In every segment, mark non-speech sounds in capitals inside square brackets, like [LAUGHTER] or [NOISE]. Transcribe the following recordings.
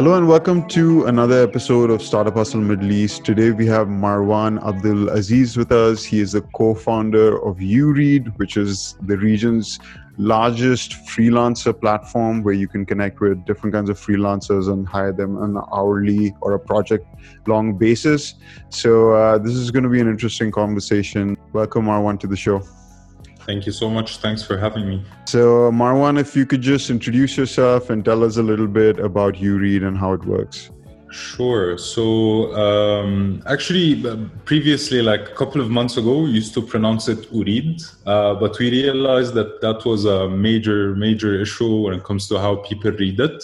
Hello and welcome to another episode of Startup Hustle Middle East. Today we have Marwan Abdul Aziz with us. He is the co-founder of Ureed, which is the region's largest freelancer platform where you can connect with different kinds of freelancers and hire them on an hourly or a project long basis. So uh, this is going to be an interesting conversation. Welcome Marwan to the show. Thank you so much. Thanks for having me. So, Marwan, if you could just introduce yourself and tell us a little bit about Ureed and how it works. Sure. So, um, actually, previously, like a couple of months ago, we used to pronounce it Urid, uh, but we realized that that was a major, major issue when it comes to how people read it.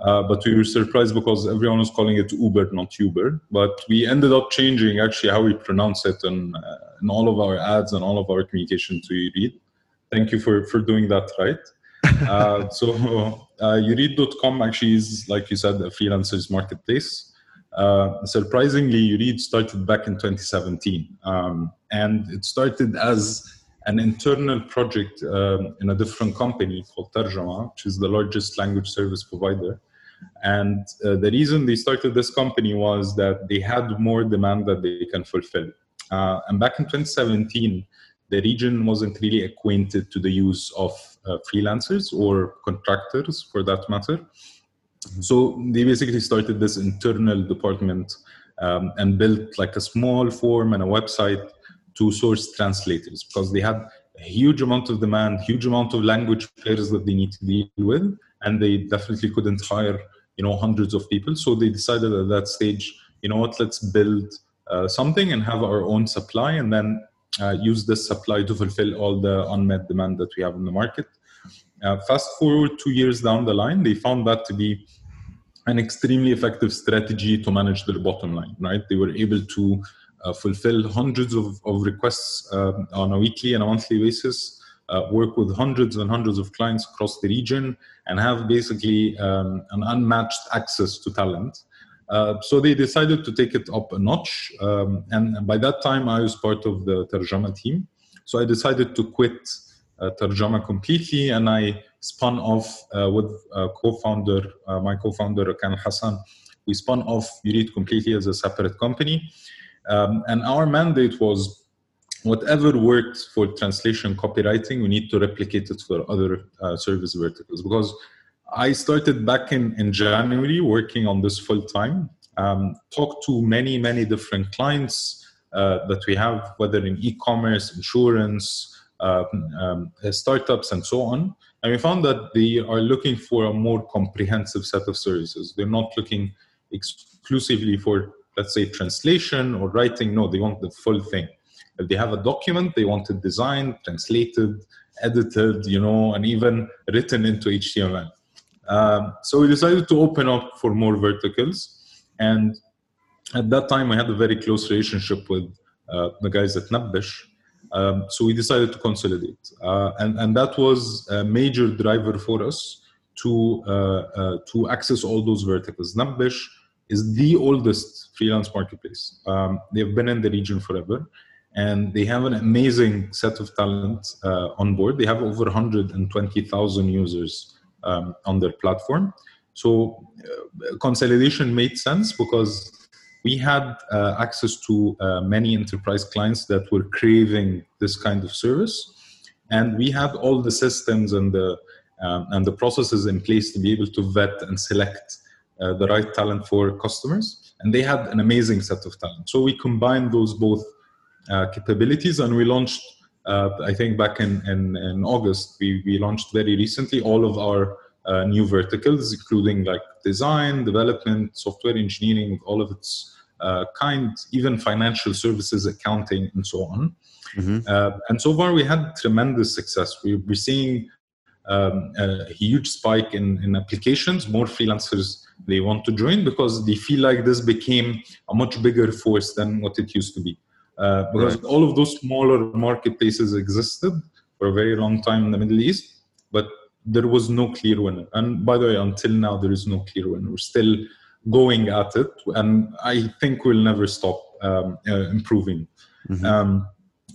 Uh, but we were surprised because everyone was calling it Uber, not Uber. But we ended up changing actually how we pronounce it in, uh, in all of our ads and all of our communication to Ureed. Thank you for, for doing that right. [LAUGHS] uh, so uh, Ureed.com actually is, like you said, a freelancers marketplace. Uh, surprisingly, Ureed started back in 2017. Um, and it started as an internal project um, in a different company called Tarjama, which is the largest language service provider. And uh, the reason they started this company was that they had more demand that they can fulfill. Uh, and back in 2017, the region wasn't really acquainted to the use of uh, freelancers or contractors for that matter. So they basically started this internal department um, and built like a small form and a website to source translators because they had a huge amount of demand, huge amount of language players that they need to deal with, and they definitely couldn't hire you know hundreds of people. So they decided at that stage, you know what, let's build uh, something and have our own supply, and then uh, use this supply to fulfill all the unmet demand that we have in the market. Uh, fast forward two years down the line, they found that to be an extremely effective strategy to manage their bottom line. Right, they were able to fulfill hundreds of, of requests uh, on a weekly and a monthly basis, uh, work with hundreds and hundreds of clients across the region, and have basically um, an unmatched access to talent. Uh, so they decided to take it up a notch. Um, and by that time, I was part of the Tarjama team. So I decided to quit uh, Tarjama completely and I spun off uh, with co-founder, my co-founder, Rakan Hassan. We spun off URead completely as a separate company. Um, and our mandate was whatever worked for translation copywriting, we need to replicate it for other uh, service verticals. Because I started back in, in January working on this full time, um, talked to many, many different clients uh, that we have, whether in e commerce, insurance, uh, um, startups, and so on. And we found that they are looking for a more comprehensive set of services. They're not looking exclusively for let's say translation or writing no they want the full thing. If they have a document they want it designed translated edited you know and even written into html um, so we decided to open up for more verticals. And at that time i had a very close relationship with uh, the guys at Nabbesh um, so we decided to consolidate. Uh, and, and that was a major driver for us to uh, uh to access all those verticals. Nabbesh is the oldest freelance marketplace. Um, they've been in the region forever, and they have an amazing set of talent uh, on board. They have over 120,000 users um, on their platform. So uh, consolidation made sense because we had uh, access to uh, many enterprise clients that were craving this kind of service, and we had all the systems and the um, and the processes in place to be able to vet and select uh, the right talent for customers. And they had an amazing set of talent. So we combined those both uh, capabilities and we launched, uh, I think back in, in, in, August, we, we launched very recently all of our uh, new verticals, including like design, development, software engineering, all of its uh, kind, even financial services, accounting, and so on. Mm-hmm. Uh, and so far, we had tremendous success. We, we're seeing um, a huge spike in, in applications, more freelancers they want to join because they feel like this became a much bigger force than what it used to be. Uh, because right. all of those smaller marketplaces existed for a very long time in the Middle East, but there was no clear winner. And by the way, until now, there is no clear winner. We're still going at it, and I think we'll never stop um, uh, improving. Mm-hmm. Um,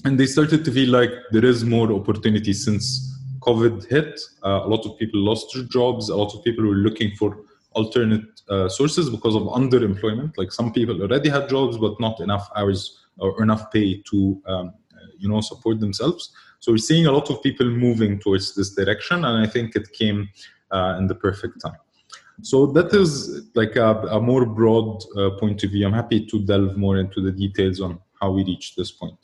and they started to feel like there is more opportunity since COVID hit. Uh, a lot of people lost their jobs. A lot of people were looking for alternate uh, sources because of underemployment. Like some people already had jobs, but not enough hours or enough pay to um, you know support themselves. So we're seeing a lot of people moving towards this direction, and I think it came uh, in the perfect time. So that is like a, a more broad uh, point of view. I'm happy to delve more into the details on how we reached this point.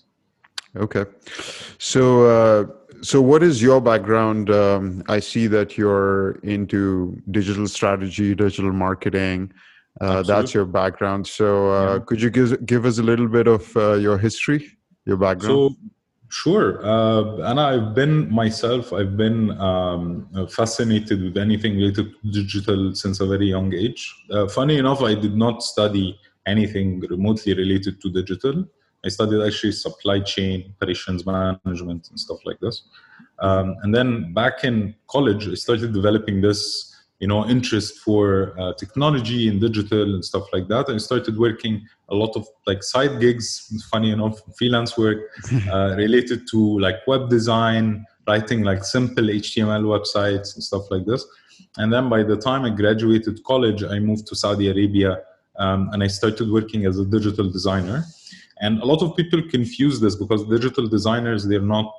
Okay, so uh, so what is your background? Um, I see that you're into digital strategy, digital marketing. Uh, that's your background. So uh, yeah. could you give give us a little bit of uh, your history, your background? So Sure. Uh, and I've been myself, I've been um, fascinated with anything related to digital since a very young age. Uh, funny enough, I did not study anything remotely related to digital. I studied actually supply chain, operations management, and stuff like this. Um, and then back in college, I started developing this you know interest for uh, technology and digital and stuff like that. I started working a lot of like side gigs, funny enough, freelance work [LAUGHS] uh, related to like web design, writing like simple HTML websites and stuff like this. And then by the time I graduated college, I moved to Saudi Arabia um, and I started working as a digital designer. And a lot of people confuse this because digital designers, they're not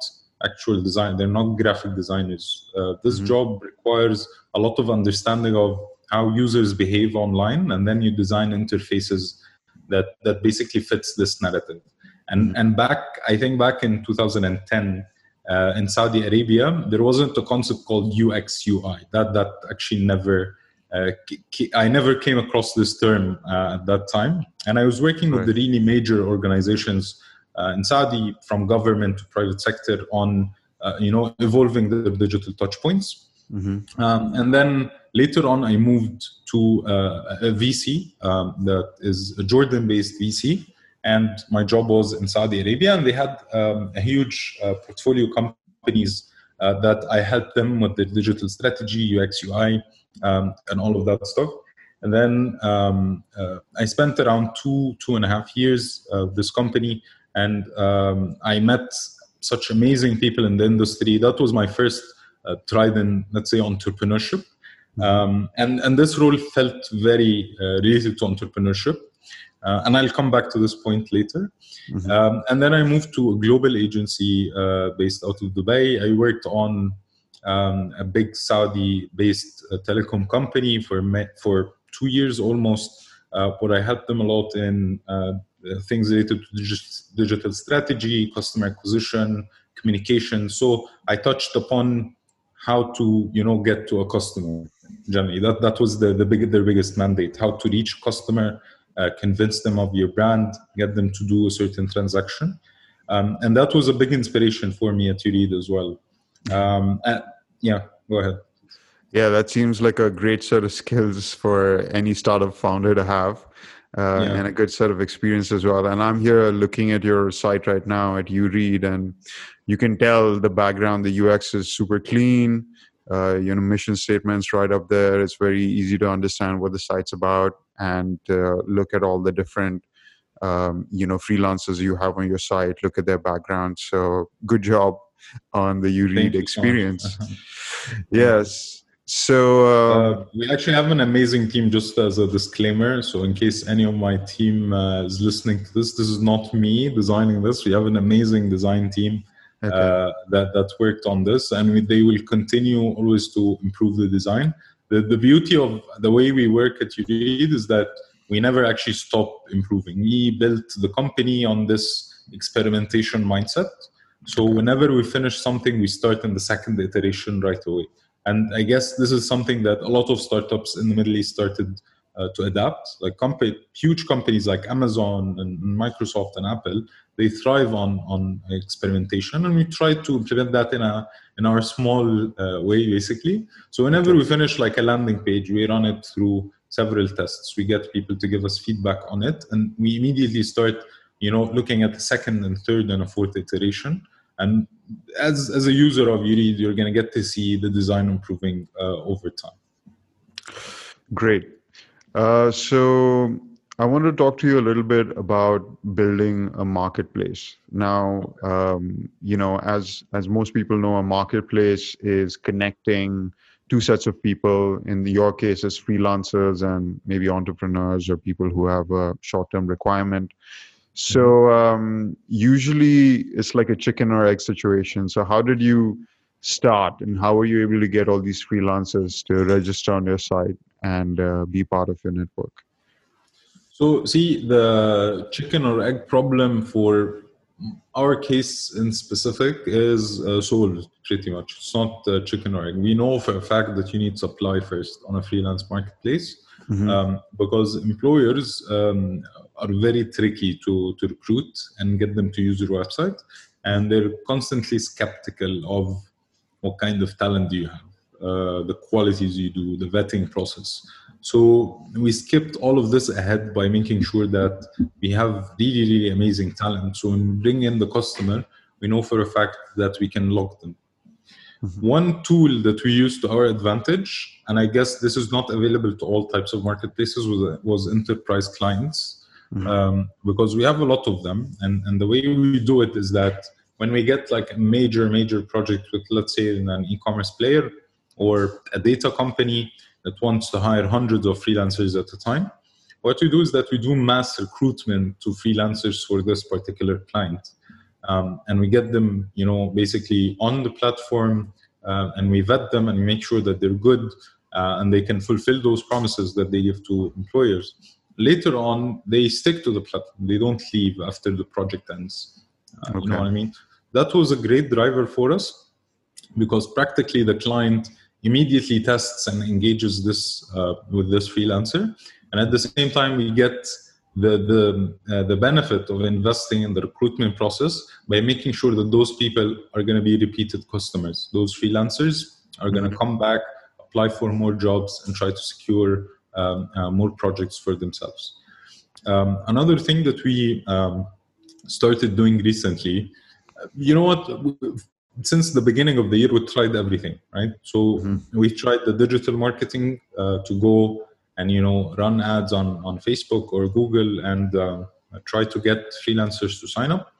actual design, they're not graphic designers. Uh, this mm-hmm. job requires a lot of understanding of how users behave online, and then you design interfaces that that basically fits this narrative. And mm-hmm. and back, I think back in 2010. Uh, in Saudi Arabia, there wasn't a concept called UX UI. That that actually never I never came across this term uh, at that time. And I was working right. with the really major organizations uh, in Saudi, from government to private sector, on uh, you know evolving the digital touchpoints. Mm-hmm. Um, and then later on, I moved to uh, a VC um, that is a Jordan-based VC, and my job was in Saudi Arabia, and they had um, a huge uh, portfolio companies uh, that I helped them with their digital strategy, UX, UI, um, and all of that stuff. And then um, uh, I spent around two two and a half years uh, this company, and um, I met such amazing people in the industry. That was my first uh, tried in, let's say, entrepreneurship. Um, and, and this role felt very uh, related to entrepreneurship. Uh, and I'll come back to this point later. Mm-hmm. Um, and then I moved to a global agency uh, based out of Dubai. I worked on um, a big Saudi-based uh, telecom company for me- for two years almost. Uh, where I helped them a lot in things related to digital strategy, customer acquisition, communication. So I touched upon how to you know get to a customer generally that that was the the big their biggest mandate how to reach customer uh, convince them of your brand get them to do a certain transaction um, and that was a big inspiration for me at Ureed as well um, uh, yeah go ahead yeah that seems like a great set of skills for any startup founder to have uh, yeah. and a good set of experience as well. And I'm here looking at your site right now at Ureed, and you can tell the background, the UX is super clean. Uh, you know, mission statements right up there. It's very easy to understand what the site's about, and uh, look at all the different um, you know freelancers you have on your site. Look at their background. So good job on the Ureed experience. [LAUGHS] yes. So uh, uh, we actually have an amazing team. Just as a disclaimer, so in case any of my team uh, is listening to this, this is not me designing this. We have an amazing design team okay. Uh, that that worked on this, and we, they will continue always to improve the design. The the beauty of the way we work at Ureed is that we never actually stop improving. We built the company on this experimentation mindset. So whenever we finish something, we start in the second iteration right away. And I guess this is something that a lot of startups in the Middle East started uh, to adapt. Like huge companies like Amazon and Microsoft and Apple, they thrive on on experimentation, and we try to implement that in a in our small uh, way, basically. So whenever we finish like a landing page, we run it through several tests. We get people to give us feedback on it, and we immediately start, you know, looking at the second and third and a fourth iteration and as as a user of Ureed, you're going to get to see the design improving uh, over time. Great. Uh, so I want to talk to you a little bit about building a marketplace. Now, um, you know, as as most people know, a marketplace is connecting two sets of people. In your case, as freelancers and maybe entrepreneurs or people who have a short-term requirement. So um, usually it's like a chicken or egg situation. So how did you start, and how were you able to get all these freelancers to register on your site and uh, be part of your network? So see the chicken or egg problem for our case in specific is uh, solved pretty much. It's not uh, chicken or egg. We know for a fact that you need supply first on a freelance marketplace mm-hmm. um, because employers um, are very tricky to, to recruit and get them to use your website. And they're constantly skeptical of what kind of talent do you have, uh, the qualities you do, the vetting process. So we skipped all of this ahead by making sure that we have really, really amazing talent. So when we bring in the customer, we know for a fact that we can lock them. Mm-hmm. One tool that we use to our advantage, and I guess this is not available to all types of marketplaces, was, was enterprise clients. Mm-hmm. Um, because we have a lot of them. And, and the way we do it is that when we get like a major, major project with, let's say, an e commerce player or a data company, that wants to hire hundreds of freelancers at a time. What we do is that we do mass recruitment to freelancers for this particular client. Um, and we get them, you know, basically on the platform uh, and we vet them and we make sure that they're good uh, and they can fulfill those promises that they give to employers. Later on, they stick to the platform. They don't leave after the project ends. Uh, okay. You know what I mean? That was a great driver for us because practically the client immediately tests and engages this uh, with this freelancer and at the same time we get the the uh, the benefit of investing in the recruitment process by making sure that those people are going to be repeated customers those freelancers are going to mm-hmm. come back apply for more jobs and try to secure um, uh, more projects for themselves um, another thing that we um, started doing recently you know what since the beginning of the year we tried everything right so mm-hmm. we tried the digital marketing uh, to go and you know run ads on on facebook or google and uh, try to get freelancers to sign up.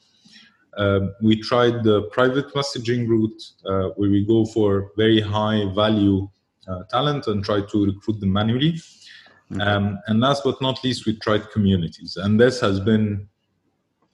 Uh, we tried the private messaging route uh, where we go for very high value uh, talent and try to recruit them manually. Um, and last but not least we tried communities. And this has been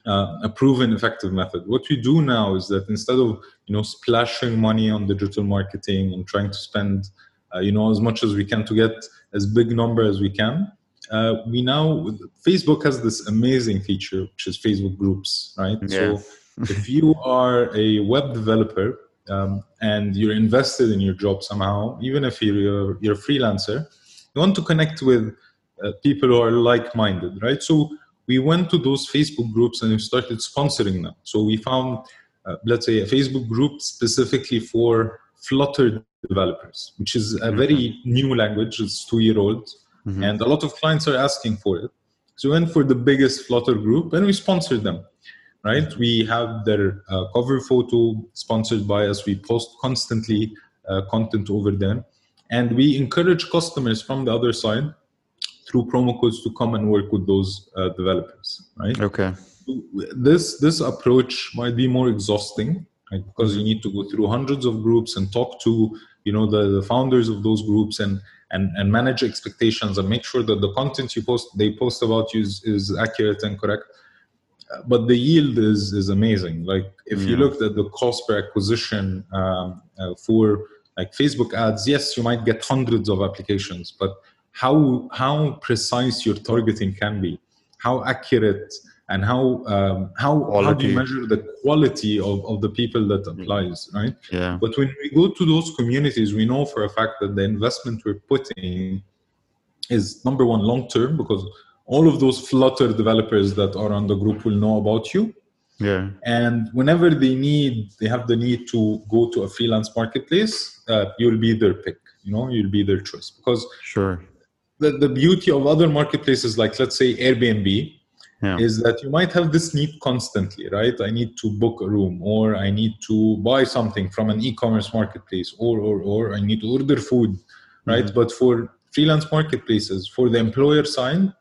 uh, a proven effective method. What we do now is that instead of you know splashing money on digital marketing and trying to spend uh, you know as much as we can to get as big number as we can, uh, we now Facebook has this amazing feature which is Facebook groups, right? Yeah. So [LAUGHS] if you are a web developer um, and you're invested in your job somehow, even if you're you're a freelancer, you want to connect with uh, people who are like-minded, right? So we went to those Facebook groups and we started sponsoring them. So we found, uh, let's say, a Facebook group specifically for Flutter developers, which is a mm-hmm. very new language. It's two year old, mm-hmm. and a lot of clients are asking for it. So we went for the biggest Flutter group and we sponsored them. Right? We have their uh, cover photo sponsored by us. We post constantly uh, content over them, and we encourage customers from the other side through promo codes to come and work with those uh, developers, right? Okay. This this approach might be more exhausting, right? Because you need to go through hundreds of groups and talk to you know the, the founders of those groups and and and manage expectations and make sure that the content you post they post about you is, is accurate and correct but the yield is is amazing like if yeah. you looked at the cost per acquisition um, uh, for like facebook ads yes you might get hundreds of applications but how how precise your targeting can be, how accurate and how um, how how do you measure the quality of, of the people that applies, right? Yeah. But when we go to those communities, we know for a fact that the investment we're putting is number one long term because all of those Flutter developers that are on the group will know about you. Yeah. And whenever they need, they have the need to go to a freelance marketplace, uh, you'll be their pick. You know, you'll be their choice because sure the, the beauty of other marketplaces like let's say airbnb yeah. is that you might have this need constantly right i need to book a room or i need to buy something from an e-commerce marketplace or or or i need to order food right mm-hmm. but for freelance marketplaces for the employer side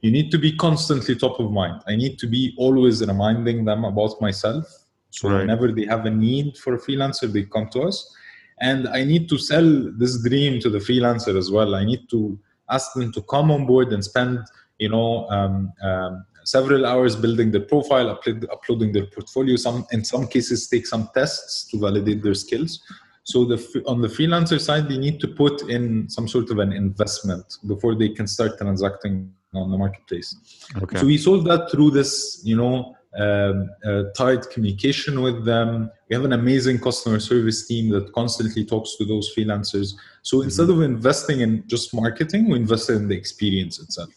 you need to be constantly top of mind i need to be always reminding them about myself so right. whenever they have a need for a freelancer they come to us and i need to sell this dream to the freelancer as well i need to ask them to come on board and spend you know um, um, several hours building their profile upload, uploading their portfolio some in some cases take some tests to validate their skills so the on the freelancer side they need to put in some sort of an investment before they can start transacting on the marketplace okay. so we solve that through this you know um, uh, tight communication with them. We have an amazing customer service team that constantly talks to those freelancers. So mm-hmm. instead of investing in just marketing, we invest in the experience itself.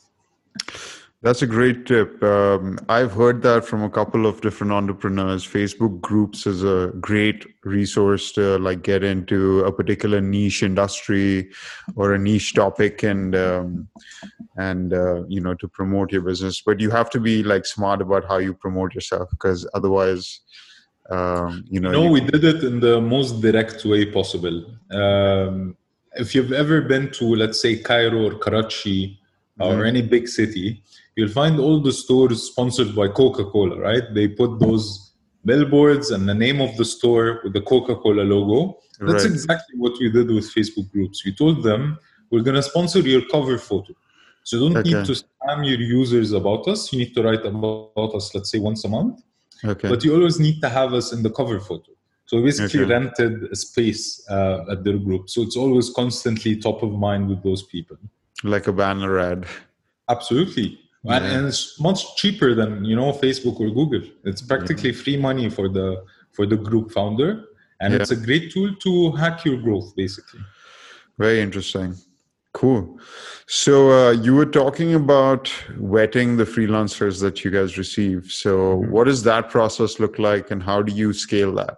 That's a great tip. Um, I've heard that from a couple of different entrepreneurs. Facebook groups is a great resource to like get into a particular niche industry or a niche topic and um, and uh, you know to promote your business. But you have to be like smart about how you promote yourself because otherwise, um, you know. No, you we did it in the most direct way possible. Um, if you've ever been to, let's say, Cairo or Karachi mm-hmm. or any big city you'll find all the stores sponsored by Coca-Cola, right? They put those billboards and the name of the store with the Coca-Cola logo. That's right. exactly what we did with Facebook groups. We told them we're going to sponsor your cover photo. So you don't okay. need to spam your users about us. You need to write about us, let's say once a month. Okay. But you always need to have us in the cover photo. So we basically okay. rented a space uh, at their group. So it's always constantly top of mind with those people. Like a banner ad. Absolutely yeah. and it's much cheaper than you know facebook or google. It's practically free money for the for the group founder. And yeah. it's a great tool to hack your growth basically. Very interesting. Cool. So uh, you were talking about vetting the freelancers that you guys receive. So mm-hmm. what does that process look like and how do you scale that?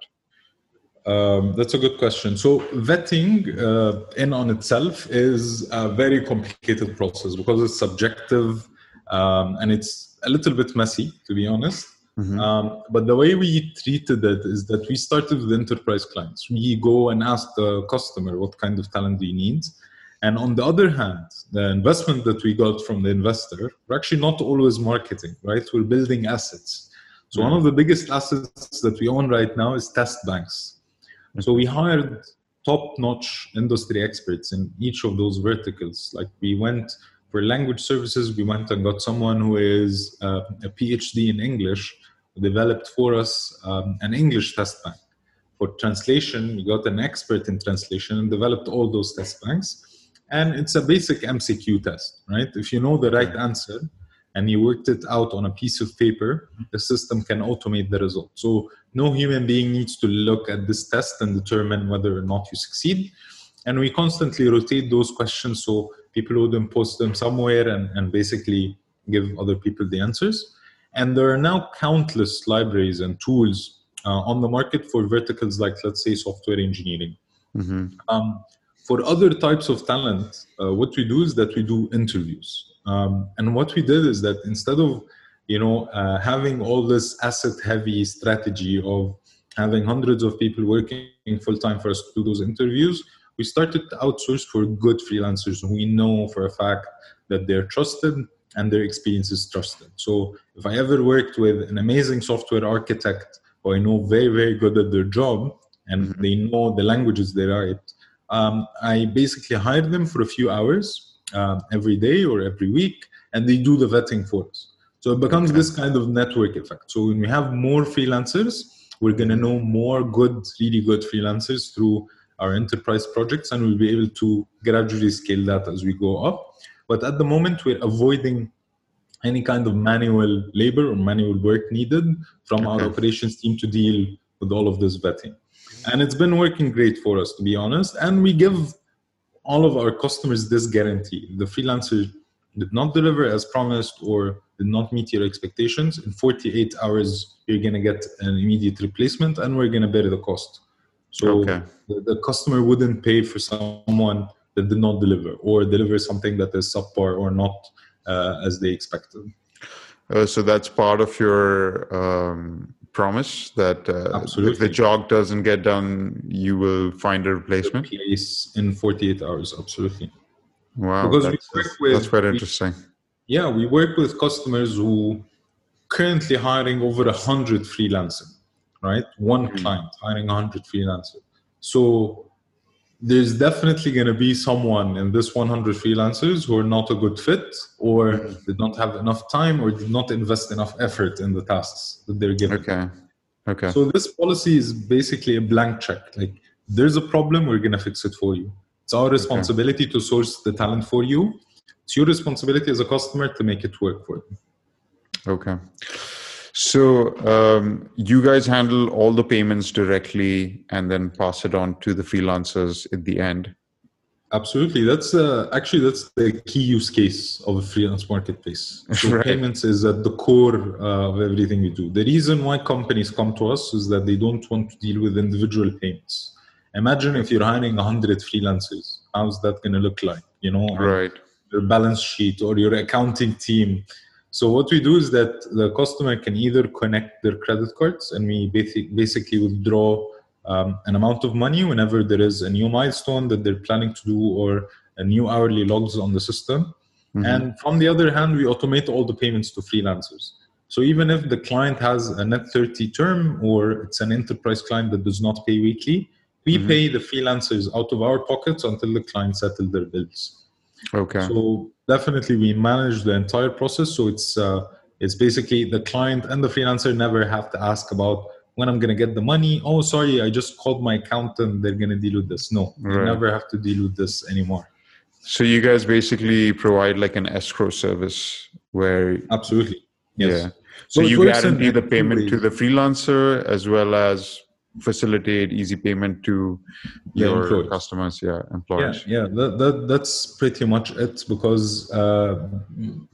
Um, that's a good question. So vetting uh, in on itself is a very complicated process because it's subjective um, and it's a little bit messy to be honest. Mm-hmm. Um, but the way we treated it is that we started with enterprise clients. We go and ask the customer what kind of talent do you need. And on the other hand, the investment that we got from the investor, we're actually not always marketing, right? We're building assets. So mm-hmm. one of the biggest assets that we own right now is test banks. So we hired top-notch industry experts in each of those verticals. Like we went for language services, we went and got someone who is uh, a PhD in English, developed for us um, an English test bank. For translation, we got an expert in translation and developed all those test banks. And it's a basic MCQ test, right? If you know the right answer and you worked it out on a piece of paper, the system can automate the result. So no human being needs to look at this test and determine whether or not you succeed. And we constantly rotate those questions so people would impose them somewhere and, and basically give other people the answers. And there are now countless libraries and tools uh, on the market for verticals like, let's say, software engineering. Mm-hmm. Um, for other types of talent, uh, what we do is that we do interviews. Um, and what we did is that instead of you know uh, having all this asset-heavy strategy of having hundreds of people working full time for us to do those interviews, we started to outsource for good freelancers we know for a fact that they're trusted and their experience is trusted. So if I ever worked with an amazing software architect who I know very, very good at their job and mm-hmm. they know the languages they write, um, I basically hire them for a few hours um, every day or every week and they do the vetting for us. So it becomes okay. this kind of network effect. So when we have more freelancers, we're going to know more good, really good freelancers through our enterprise projects and we'll be able to gradually scale that as we go up. But at the moment, we're avoiding any kind of manual labor or manual work needed from okay. our operations team to deal with all of this vetting. And it's been working great for us, to be honest. And we give all of our customers this guarantee the freelancer did not deliver as promised or did not meet your expectations, in 48 hours, you're going to get an immediate replacement and we're going to bear the cost. So okay. the, the, customer wouldn't pay for someone that did not deliver or deliver something that is subpar or not uh, as they expected. Uh, so that's part of your um, promise that uh, if the job doesn't get done, you will find a replacement. Replace in 48 hours, absolutely. Wow, because that's, we work with, that's very interesting. We, yeah, we work with customers who currently hiring over a hundred freelancers right? One mm-hmm. client hiring 100 freelancers. So there's definitely going to be someone in this 100 freelancers who are not a good fit or Mm-hmm. did not have enough time or did not invest enough effort in the tasks that they're given. Okay. Okay. So this policy is basically a blank check. Like there's a problem, we're going to fix it for you. It's our responsibility to source the talent for you. It's your responsibility as a customer to make it work for you. Okay. So um, you guys handle all the payments directly and then pass it on to the freelancers at the end. Absolutely. That's uh, actually that's the key use case of a freelance marketplace. [LAUGHS] So Right. payments is at the core uh, of everything we do. The reason why companies come to us is that they don't want to deal with individual payments. Imagine if you're hiring 100 freelancers. How's that going to look like? You know, Right. your balance sheet or your accounting team. So what we do is that the customer can either connect their credit cards and we basic, basically withdraw um, an amount of money whenever there is a new milestone that they're planning to do or a new hourly logs on the system. Mhm. And from the other hand, we automate all the payments to freelancers. So even if the client has a net 30 term or it's an enterprise client that does not pay weekly, we Mhm. pay the freelancers out of our pockets until the client settle their bills. Okay. So definitely we manage the entire process. So it's uh, it's basically the client and the freelancer never have to ask about when I'm gonna get the money. Oh, sorry, I just called my accountant. They're gonna deal with this. No, you Right. never have to deal with this anymore. So you guys basically provide like an escrow service where Absolutely. Yes. yeah. So Well, you guarantee the payment to the freelancer as well as facilitate easy payment to your employees. customers, yeah, Yeah, employers. yeah, that, that that's pretty much it because uh,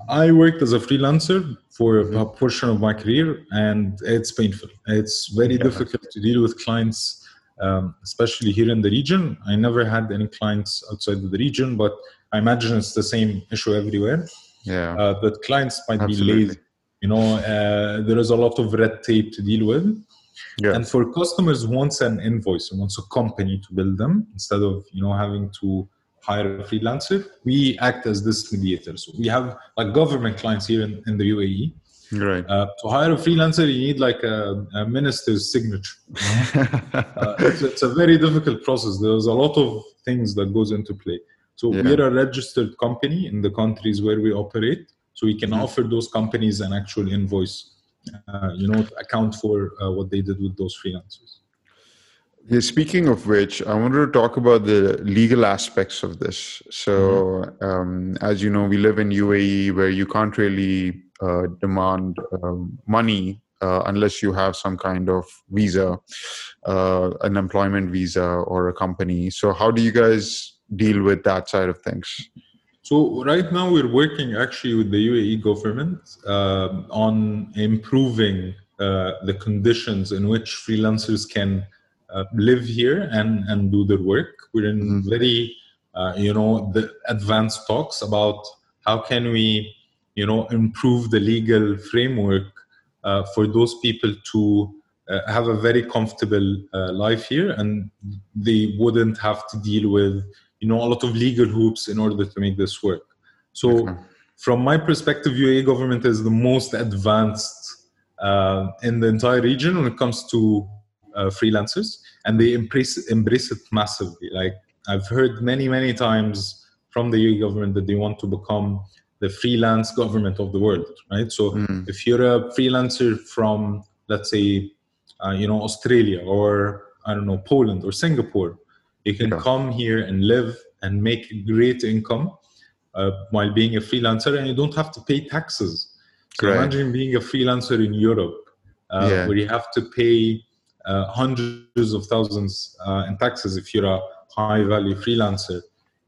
I worked as a freelancer for a portion of my career, and it's painful. It's very Yeah. difficult to deal with clients, um, especially here in the region. I never had any clients outside of the region, but I imagine it's the same issue everywhere. Yeah. Uh, that clients might Absolutely. be lazy. You know, uh, there is a lot of red tape to deal with. Yeah. And for customers who wants an invoice and wants a company to build them instead of you know having to hire a freelancer, we act as this mediator. So we have like government clients here in, in the UAE. right. Uh, to hire a freelancer, you need like a, a minister's signature. [LAUGHS] Uh, it's, it's a very difficult process. There's a lot of things that goes into play. So Yeah. we're a registered company in the countries where we operate. So we can Mhm. offer those companies an actual invoice, you know, account for uh, what they did with those freelancers. Yeah, speaking of which, I wanted to talk about the legal aspects of this. So, um, as you know, we live in UAE where you can't really uh, demand um, money uh, unless you have some kind of visa, uh, an employment visa or a company. So, how do you guys deal with that side of things? So right now we're working actually with the UAE government um on improving uh, the conditions in which freelancers can uh, live here and, and do their work. We're in Mhm. very, uh, you know, the advanced talks about how can we, you know, improve the legal framework uh, for those people to uh, have a very comfortable uh, life here and they wouldn't have to deal with you know a lot of legal hoops in order to make this work. So Okay. from my perspective uae government is the most advanced uh, in the entire region when it comes to uh, freelancers and they embrace embrace it massively. Like i've heard many many times from the uae government that they want to become the freelance government of the world right? So Mm, if you're a freelancer from let's say uh, you know australia or i don't know poland or singapore you can come here and live and make great income uh, while being a freelancer and you don't have to pay taxes so Right. imagine being a freelancer in europe uh, Yeah. where you have to pay uh, hundreds of thousands uh, in taxes if you're a high value freelancer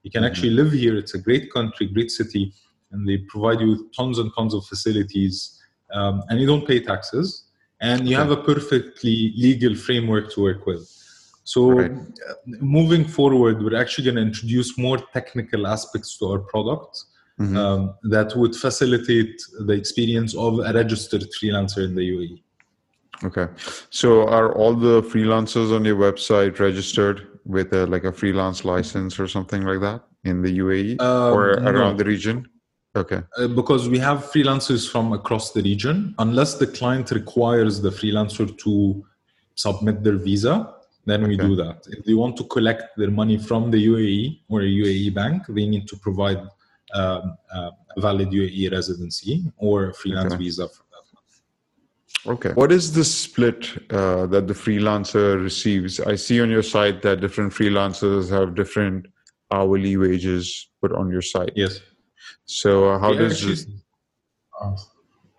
you can Mhm. actually live here it's a great country great city and they provide you with tons and tons of facilities um, and you don't pay taxes and you Okay. have a perfectly legal framework to work with so Right. moving forward we're actually going to introduce more technical aspects to our product mhm. um, that would facilitate the experience of a registered freelancer in the uae Okay. So are all the freelancers on your website registered with a, like a freelance license or something like that in the UAE Um, or no. around the region? Okay. Uh, because we have freelancers from across the region unless the client requires the freelancer to submit their visa then we do that. If they want to collect their money from the UAE or a UAE bank, they need to provide um, uh, a valid UAE residency or a freelance Okay. visa for that. Okay. What is the split uh, that the freelancer receives? I see on your site that different freelancers have different hourly wages put on your site. Yes. So uh, how We does this,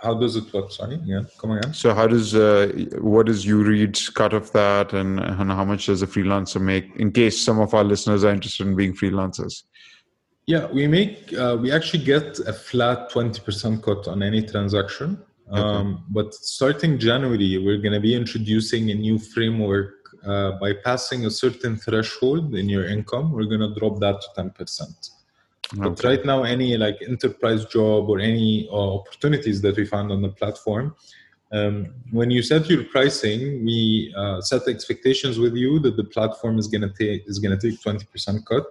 how does it work? Sorry, yeah, come again. so how does uh, what does you read cut of that, and and how much does a freelancer make? In case some of our listeners are interested in being freelancers. Yeah, we make uh, we actually get a flat twenty percent cut on any transaction. Um, but starting January, we're going to be introducing a new framework. Uh, by passing a certain threshold in your income, we're going to drop that to ten percent. But right now, any like enterprise job or any uh, opportunities that we found on the platform, um, when you set your pricing, we uh, set expectations with you that the platform is going to take is going to take twenty percent cut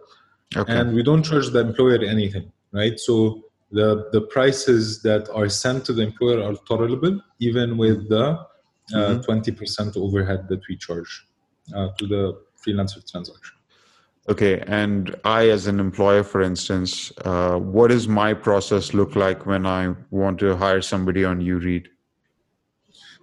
Okay. and we don't charge the employer anything right so the the prices that are sent to the employer are tolerable even with the uh, Mhm. 20% overhead that we charge uh, to the freelancer transaction Okay, and I, as an employer, for instance, uh, what does my process look like when I want to hire somebody on Ureed?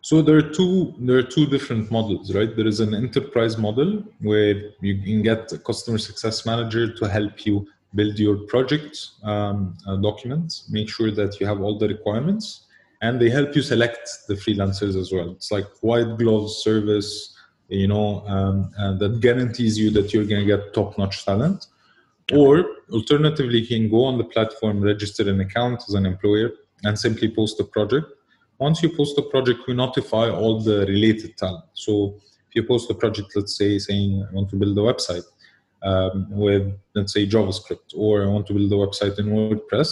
so there are two there are two different models right there is an enterprise model where you can get a customer success manager to help you build your project um, uh, documents make sure that you have all the requirements and they help you select the freelancers as well it's like white glove service you know um, and that guarantees you that you're going to get top notch talent. Or alternatively you can go on the platform register an account as an employer and simply post a project. Once you post a project, we notify all the related talent. So if you post a project, let's say saying I want to build a website um, with, let's say, JavaScript, or I want to build a website in WordPress,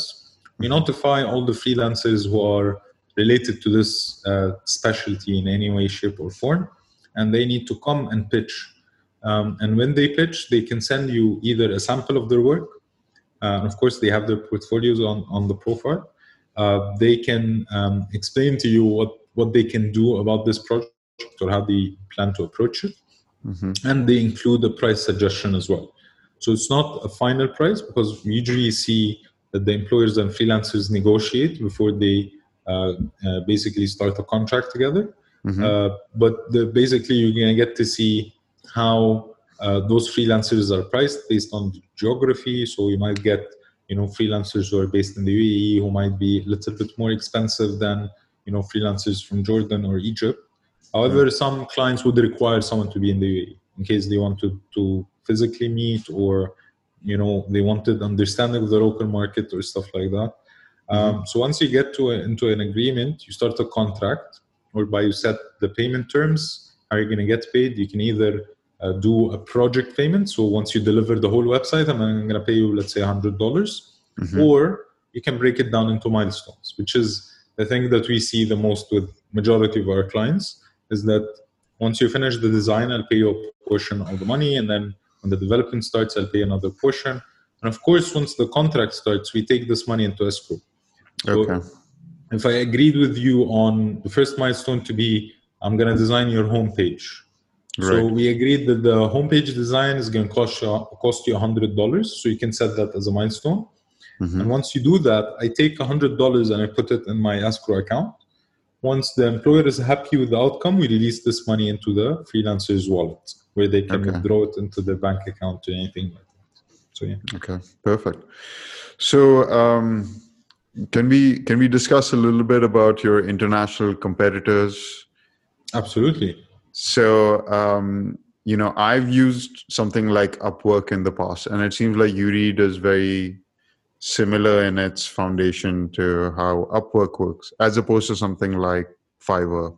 we notify all the freelancers who are related to this uh, specialty in any way, shape, or form, and they need to come and pitch. Um, and when they pitch, they can send you either a sample of their work, uh, and of course, they have their portfolios on, on the profile uh, they can um, explain to you what, what they can do about this project or how they plan to approach it. hmm And they include a price suggestion as well. So it's not a final price because we usually see that the employers and freelancers negotiate before they uh, uh, basically start a contract together. Hmm Uh, but the, basically, you're going to get to see how uh, those freelancers are priced based on geography. So you might get, you know, freelancers who are based in the UAE who might be a little bit more expensive than, you know, freelancers from Jordan or Egypt. However, some clients would require someone to be in the UAE in case they want to, to physically meet or, you know, they wanted understanding of the local market or stuff like that. Um, so once you get to a, into an agreement, you start a contract whereby you set the payment terms, how you're going to get paid. You can either uh, do a project payment. So once you deliver the whole website, I'm going to pay you, let's say, $100. dollars Mhm. Or you can break it down into milestones, which is the thing that we see the most with majority of our clients is that once you finish the design, I'll pay you a portion of the money. And then when the development starts, I'll pay another portion. And of course, once the contract starts, we take this money into escrow. So Okay. If I agreed with you on the first milestone to be, I'm going to design your homepage. So we agreed that the homepage design is going to cost you, cost you $100. So you can set that as a milestone. Mhm. And once you do that, I take $100 and I put it in my escrow account. Once the employer is happy with the outcome, we release this money into the freelancer's wallet where they can Okay. withdraw it into their bank account or anything like that. So yeah. Okay, perfect. So, um, can we can we discuss a little bit about your international competitors? Absolutely. So, um, you know, I've used something like Upwork in the past, and it seems like Ureed is very similar in its foundation to how Upwork works, as opposed to something like Fiverr.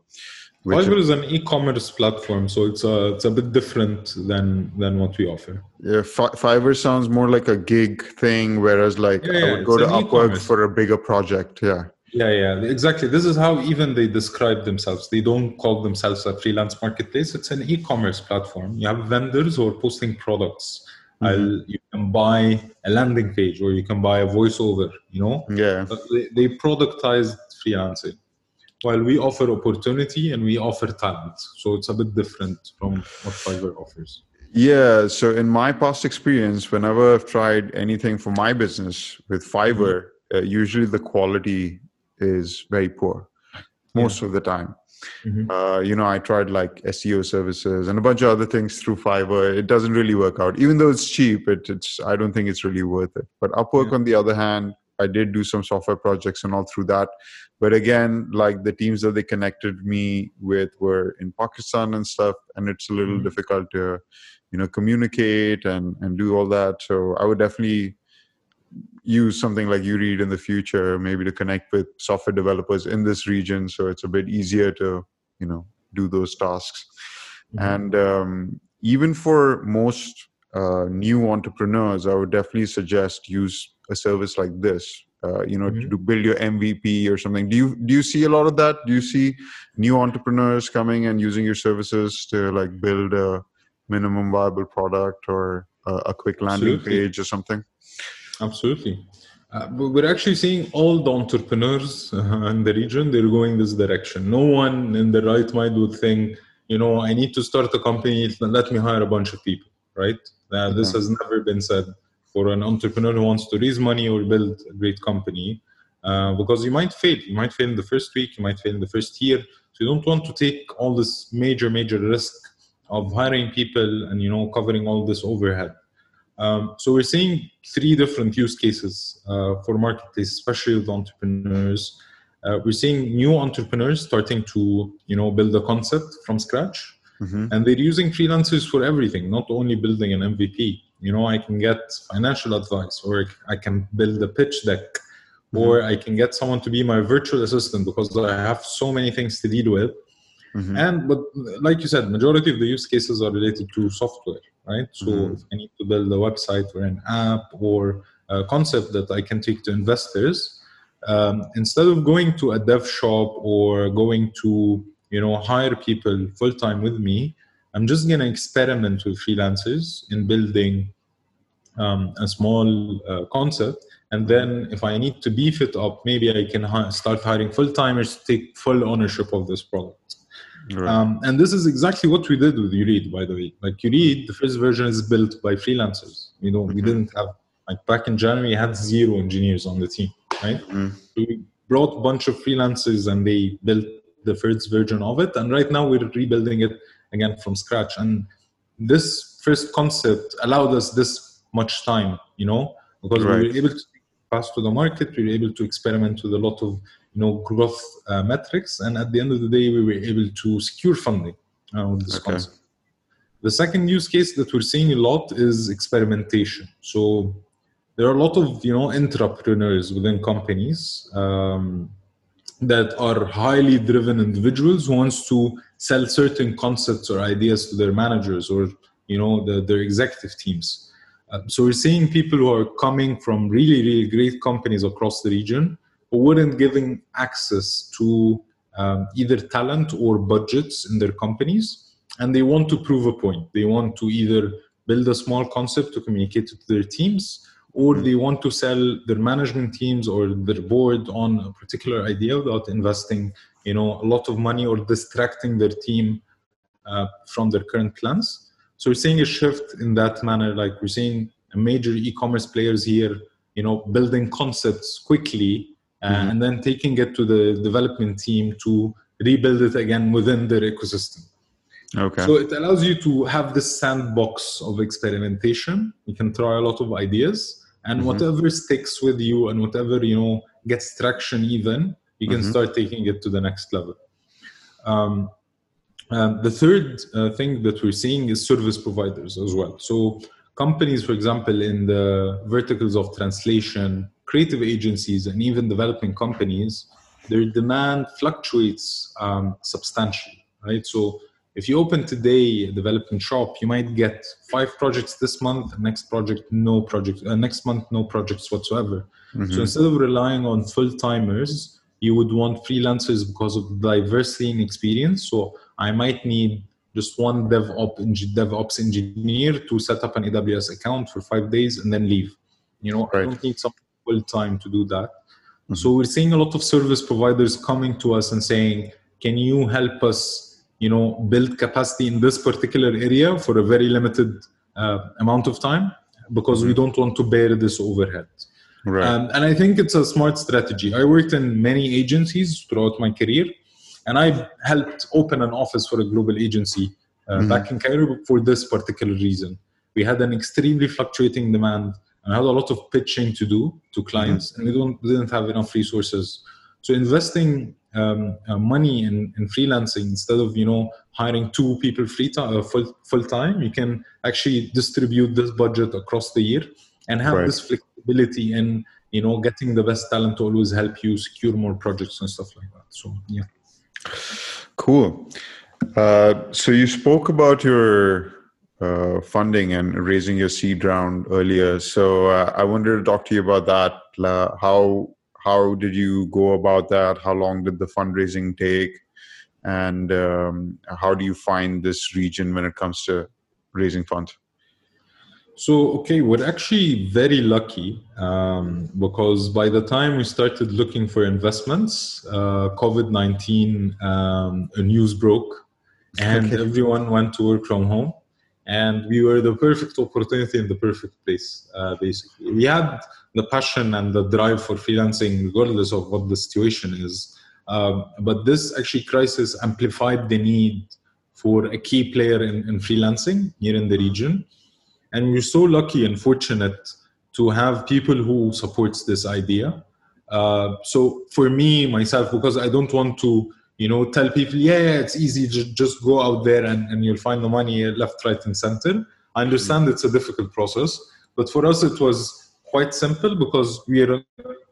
Fiverr is an e-commerce platform, so it's a it's a bit different than than what we offer. yeah, Fi- Fiverr sounds more like a gig thing, whereas like Yeah, I would go to Upwork for a bigger project. Yeah. Yeah, yeah, exactly. This is how even they describe themselves. They don't call themselves a freelance marketplace. It's an e-commerce platform. You have vendors who are posting products. Mm-hmm. I'll, you can buy a landing page or you can buy a voiceover. You know, Yeah. but they, they productized freelancing. While we offer opportunity and we offer talent. So it's a bit different from what Fiverr offers. Yeah. So in my past experience, whenever I've tried anything for my business with Fiverr, mm-hmm. uh, usually the quality is very poor most yeah. of the time. Mm-hmm. Uh, you know, I tried like SEO services and a bunch of other things through Fiverr. It doesn't really work out, even though it's cheap. It, it's I don't think it's really worth it. But Upwork, yeah. on the other hand, I did do some software projects and all through that. But again, like the teams that they connected me with were in Pakistan and stuff, and it's a little mm-hmm. difficult to, you know, communicate and and do all that. So I would definitely use something like Ureed in the future, maybe to connect with software developers in this region, so it's a bit easier to you know do those tasks. Mm-hmm. And um, even for most uh, new entrepreneurs, I would definitely suggest use a service like this. Uh, you know, mm-hmm. to build your MVP or something. Do you do you see a lot of that? Do you see new entrepreneurs coming and using your services to like build a minimum viable product or a, a quick landing Absolutely. page or something? Absolutely. Uh, we're actually seeing all the entrepreneurs uh, in the region, they're going this direction. No one in the right mind would think, you know, I need to start a company, let me hire a bunch of people, right? Uh, this has never been said for an entrepreneur who wants to raise money or build a great company. Uh, because you might fail. You might fail in the first week, you might fail in the first year. So you don't want to take all this major, major risk of hiring people and you know covering all this overhead. Um, so we're seeing three different use cases uh, for marketplace, especially with entrepreneurs. Uh, we're seeing new entrepreneurs starting to you know build a concept from scratch, mm-hmm. and they're using freelancers for everything, not only building an MVP. You know, I can get financial advice, or I can build a pitch deck, mm-hmm. or I can get someone to be my virtual assistant because I have so many things to deal with. Mm-hmm. And but like you said, majority of the use cases are related to software right? So mm-hmm. if I need to build a website or an app or a concept that I can take to investors, um, instead of going to a dev shop or going to you know hire people full time with me, I'm just gonna experiment with freelancers in building um, a small uh, concept. And then if I need to beef it up, maybe I can start hiring full timers to take full ownership of this product. Right. Um, and this is exactly what we did with Ureed, by the way. Like Ureed, the first version is built by freelancers. You know, mm-hmm. we didn't have like back in January, we had zero engineers on the team, right? Mm-hmm. we brought a bunch of freelancers and they built the first version of it. And right now we're rebuilding it again from scratch. And this first concept allowed us this much time, you know, because right. we were able to pass to the market, we were able to experiment with a lot of you know growth uh, metrics and at the end of the day we were able to secure funding uh, with this okay. concept the second use case that we're seeing a lot is experimentation so there are a lot of you know entrepreneurs within companies um, that are highly driven individuals who wants to sell certain concepts or ideas to their managers or you know the, their executive teams. Uh, so we're seeing people who are coming from really really great companies across the region who weren't giving access to um, either talent or budgets in their companies and they want to prove a point. They want to either build a small concept to communicate to their teams or they want to sell their management teams or their board on a particular idea without investing you know a lot of money or distracting their team uh, from their current plans so we're seeing a shift in that manner like we're seeing major e-commerce players here you know building concepts quickly uh, mm-hmm. and then taking it to the development team to rebuild it again within their ecosystem. Okay. So it allows you to have this sandbox of experimentation. You can try a lot of ideas, and mm-hmm. whatever sticks with you and whatever you know gets traction, even you can mm-hmm. start taking it to the next level. Um, uh, the third uh, thing that we're seeing is service providers as well. So companies, for example, in the verticals of translation, creative agencies, and even developing companies, their demand fluctuates um, substantially, right? So if you open today a development shop, you might get five projects this month, next project no project, uh, next month no projects whatsoever. Mm-hmm. So instead of relying on full timers, you would want freelancers because of diversity in experience. So I might need just one DevOps, DevOps engineer to set up an AWS account for five days and then leave. You know, right. I don't need some full time to do that. Mm-hmm. So we're seeing a lot of service providers coming to us and saying, "Can you help us, you know, build capacity in this particular area for a very limited uh, amount of time because mm-hmm. we don't want to bear this overhead." Right. Um, and I think it's a smart strategy. I worked in many agencies throughout my career, and I helped open an office for a global agency uh, mm-hmm. back in Cairo for this particular reason. We had an extremely fluctuating demand and had a lot of pitching to do to clients, mm-hmm. and we don't didn't have enough resources. So investing um, uh, money in, in freelancing instead of you know hiring two people free time uh, full full time, you can actually distribute this budget across the year and have right. this flexibility in you know getting the best talent to always help you secure more projects and stuff like that. So yeah. Cool. Uh, so you spoke about your uh, funding and raising your seed round earlier. So uh, I wanted to talk to you about that. how how did you go about that? How long did the fundraising take? And um, how do you find this region when it comes to raising funds? So, okay, we're actually very lucky um, because by the time we started looking for investments, uh, COVID 19 um, news broke and okay. everyone went to work from home. And we were the perfect opportunity in the perfect place, uh, basically. We had the passion and the drive for freelancing, regardless of what the situation is. Um, but this actually crisis amplified the need for a key player in, in freelancing here in the region and we're so lucky and fortunate to have people who supports this idea uh, so for me myself because i don't want to you know tell people yeah it's easy just go out there and, and you'll find the money left right and center. I understand mm-hmm. it's a difficult process but for us it was quite simple because we are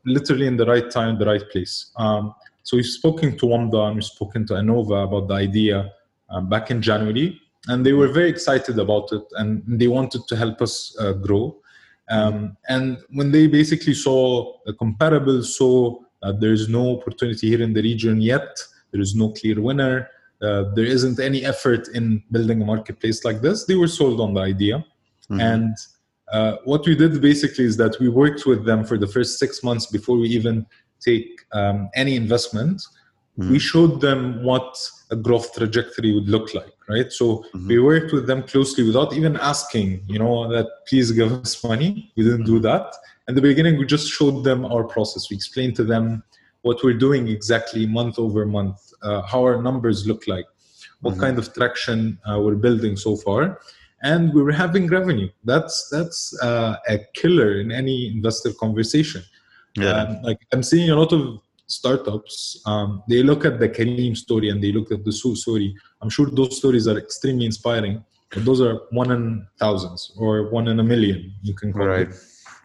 literally in the right time the right place. Um, so we've spoken to Wamda and we've spoken to Innova about the idea um, back in January and they were very excited about it and they wanted to help us uh, grow. Um, and when they basically saw a comparable saw that there is no opportunity here in the region yet there is no clear winner. Uh, there isn't any effort in building a marketplace like this. They were sold on the idea. Mm-hmm. and uh, what we did basically is that we worked with them for the first six months before we even take um, any investment. Mm-hmm. we showed them what a growth trajectory would look like right? So mm-hmm. we worked with them closely without even asking you know that please give us money. We didn't do that. In the beginning we just showed them our process. We explained to them what we're doing exactly month over month uh, how our numbers look like what mm-hmm. kind of traction uh, we're building so far and we were having revenue that's that's uh, a killer in any investor conversation yeah. Um, like i'm seeing a lot of startups, um, they look at the Careem story and they look at the Souq story. I'm sure those stories are extremely inspiring, but those are one in thousands or one in a million, you can call right. it.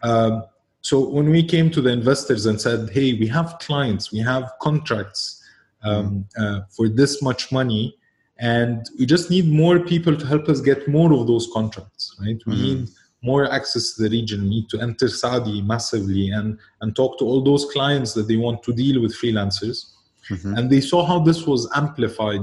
Um, so when we came to the investors and said, hey, we have clients, we have contracts um, uh, for this much money, and we just need more people to help us get more of those contracts, right? We mm-hmm. need more access to the region, We need to enter Saudi massively and, and talk to all those clients that they want to deal with freelancers. Mm-hmm. And they saw how this was amplified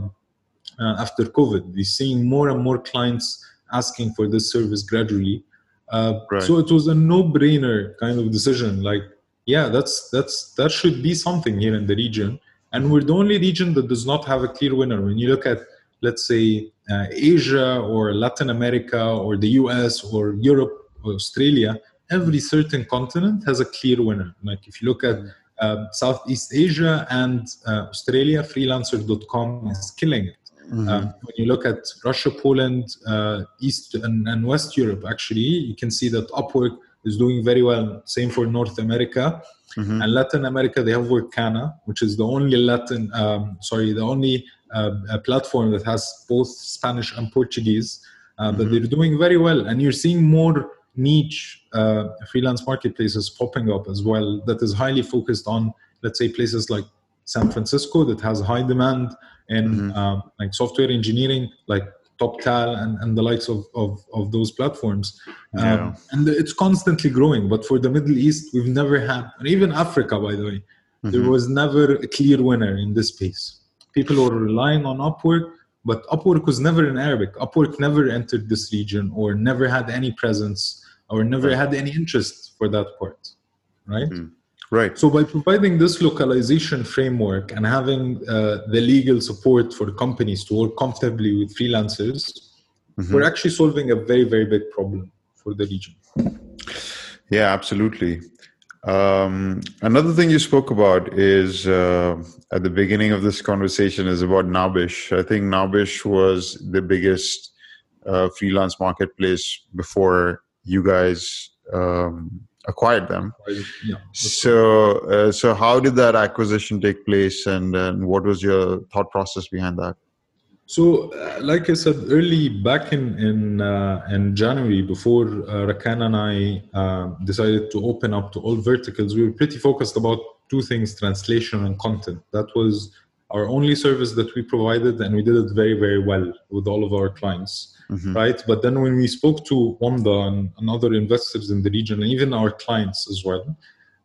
uh, after COVID. We're seeing more and more clients asking for this service gradually. Uh, right. So it was a no-brainer kind of decision. Like, yeah, that's that's that should be something here in the region. And we're the only region that does not have a clear winner. When you look at let's say uh, Asia or Latin America or the US or Europe or Australia, every certain continent has a clear winner. Like if you look at uh, Southeast Asia and uh, Australia, freelancer.com is killing it. Mm-hmm. Um, when you look at Russia, Poland, uh, East and, and, West Europe, actually, you can see that Upwork is doing very well. Same for North America. Mm-hmm. And Latin America, they have Workana, which is the only Latin, um, sorry, the only uh, platform that has both Spanish and Portuguese, uh, mm-hmm. but they're doing very well. And you're seeing more niche uh, freelance marketplaces popping up as well that is highly focused on, let's say, places like San Francisco that has high demand in mm-hmm. uh, like software engineering, like TopTal and, and the likes of, of, of those platforms. Um, yeah. And it's constantly growing. But for the Middle East, we've never had, and even Africa, by the way, mm-hmm. there was never a clear winner in this space people were relying on Upwork, but Upwork was never in Arabic. Upwork never entered this region or never had any presence or never had any interest for that part, right? Mm. Right. So by providing this localization framework and having uh, the legal support for companies to work comfortably with freelancers, mm-hmm. we're actually solving a very very big problem for the region. Yeah, absolutely. Um, another thing you spoke about is uh, at the beginning of this conversation is about Nabbesh. I think Nabbesh was the biggest uh, freelance marketplace before you guys um, acquired them. Yeah, so, uh, so how did that acquisition take place, and, and what was your thought process behind that? So, uh, like I said early back in in uh, in January, before uh, Rakan and I uh, decided to open up to all verticals, we were pretty focused about two things: translation and content. That was our only service that we provided, and we did it very very well with all of our clients. Mm-hmm. Right, but then when we spoke to Wamda and, and other investors in the region, and even our clients as well,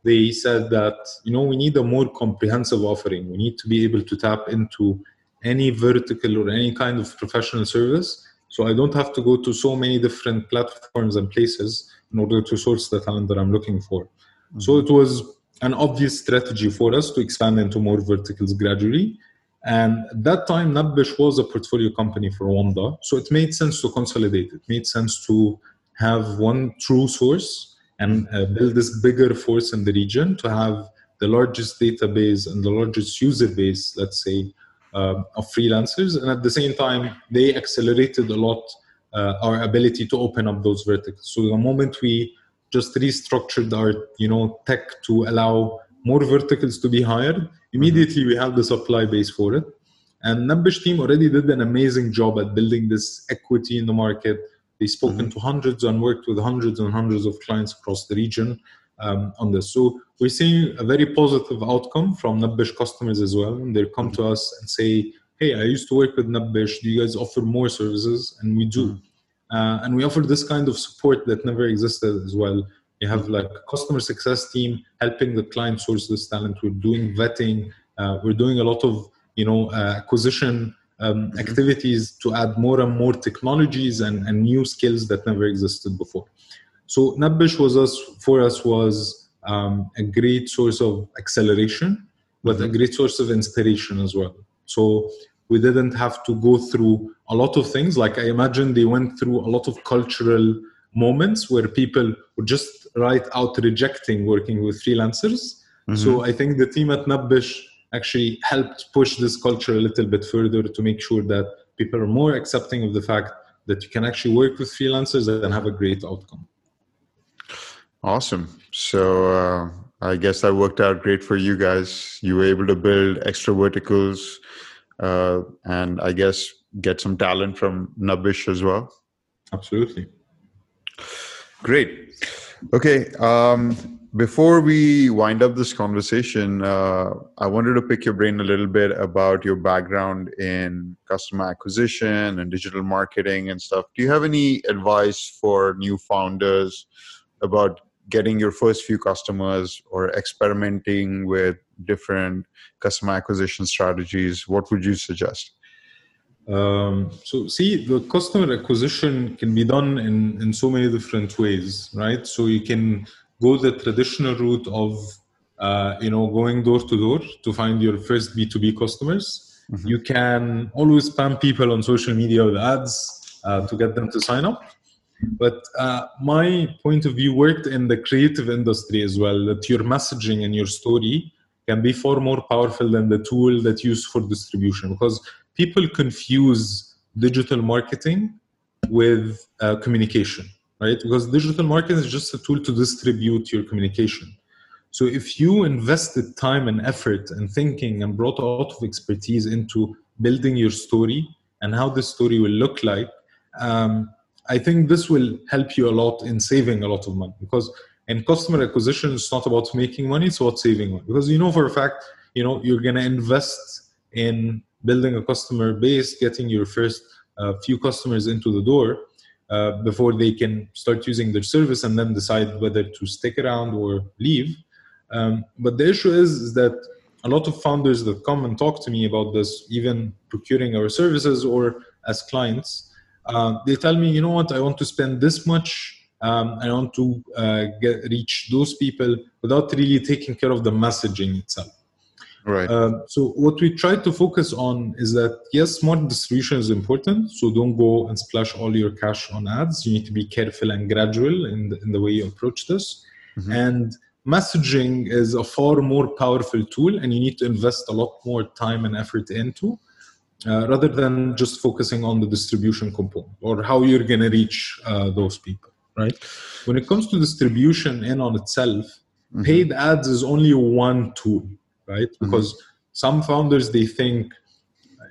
they said that you know we need a more comprehensive offering. We need to be able to tap into any vertical or any kind of professional service. So I don't have to go to so many different platforms and places in order to source the talent that I'm looking for. Mm-hmm. So it was an obvious strategy for us to expand into more verticals gradually. And at that time, Nabbesh was a portfolio company for Wamda. So it made sense to consolidate. It made sense to have one true source and uh, build this bigger force in the region to have the largest database and the largest user base, let's say, uh, of freelancers, and at the same time, they accelerated a lot uh, our ability to open up those verticals. So the moment we just restructured our, you know, tech to allow more verticals to be hired, immediately we have the supply base for it. And Nabbesh team already did an amazing job at building this equity in the market. They've spoken mm-hmm. to hundreds and worked with hundreds and hundreds of clients across the region um, on this. So we're seeing a very positive outcome from Nabbesh customers as well. And they come to us and say, hey, I used to work with Nabbesh. Do you guys offer more services? And we do. Uh, and we offer this kind of support that never existed as well. You have like customer success team helping the client source this talent. We're doing vetting. Uh, we're doing a lot of you know uh, acquisition um, mm-hmm. activities to add more and more technologies and, and new skills that never existed before. So Nabbesh was us for us was um, a great source of acceleration, but a mm-hmm. great source of inspiration as well. So we didn't have to go through a lot of things. Like I imagine they went through a lot of cultural moments where people would just write out rejecting working with freelancers. Mm-hmm. So I think the team at Nabbesh actually helped push this culture a little bit further to make sure that people are more accepting of the fact that you can actually work with freelancers and have a great outcome. Awesome. So uh, I guess that worked out great for you guys. You were able to build extra verticals uh, and I guess get some talent from Nabbesh as well. Absolutely. Great. Okay. Um, before we wind up this conversation, uh, I wanted to pick your brain a little bit about your background in customer acquisition and digital marketing and stuff. Do you have any advice for new founders about getting your first few customers or experimenting with different customer acquisition strategies what would you suggest um, so see the customer acquisition can be done in, in so many different ways right? So you can go the traditional route of uh, you know going door to door to find your first b2b customers. Mm-hmm. you can always spam people on social media with ads uh, to get them to sign up. But uh, my point of view worked in the creative industry as well, that your messaging and your story can be far more powerful than the tool that you use for distribution. Because people confuse digital marketing with uh, communication, right? Because digital marketing is just a tool to distribute your communication. So if you invested time and effort and thinking and brought a lot of expertise into building your story and how the story will look like, um, I think this will help you a lot in saving a lot of money because in customer acquisition, it's not about making money, it's about saving money. Because you know for a fact, you know, you're gonna invest in building a customer base, getting your first uh, few customers into the door uh, before they can start using their service and then decide whether to stick around or leave. Um, but the issue is, is that a lot of founders that come and talk to me about this, even procuring our services or as clients, uh, they tell me, you know what, I want to spend this much um, I want to uh, get reach those people without really taking care of the messaging itself. Right. Um, so what we try to focus on is that yes, smart distribution is important. So don't go and splash all your cash on ads. You need to be careful and gradual in the, in the way you approach this. Mm-hmm. And messaging is a far more powerful tool, and you need to invest a lot more time and effort into. Uh, rather than just focusing on the distribution component or how you're going to reach uh, those people right when it comes to distribution in on itself mm-hmm. paid ads is only one tool right mm-hmm. because some founders they think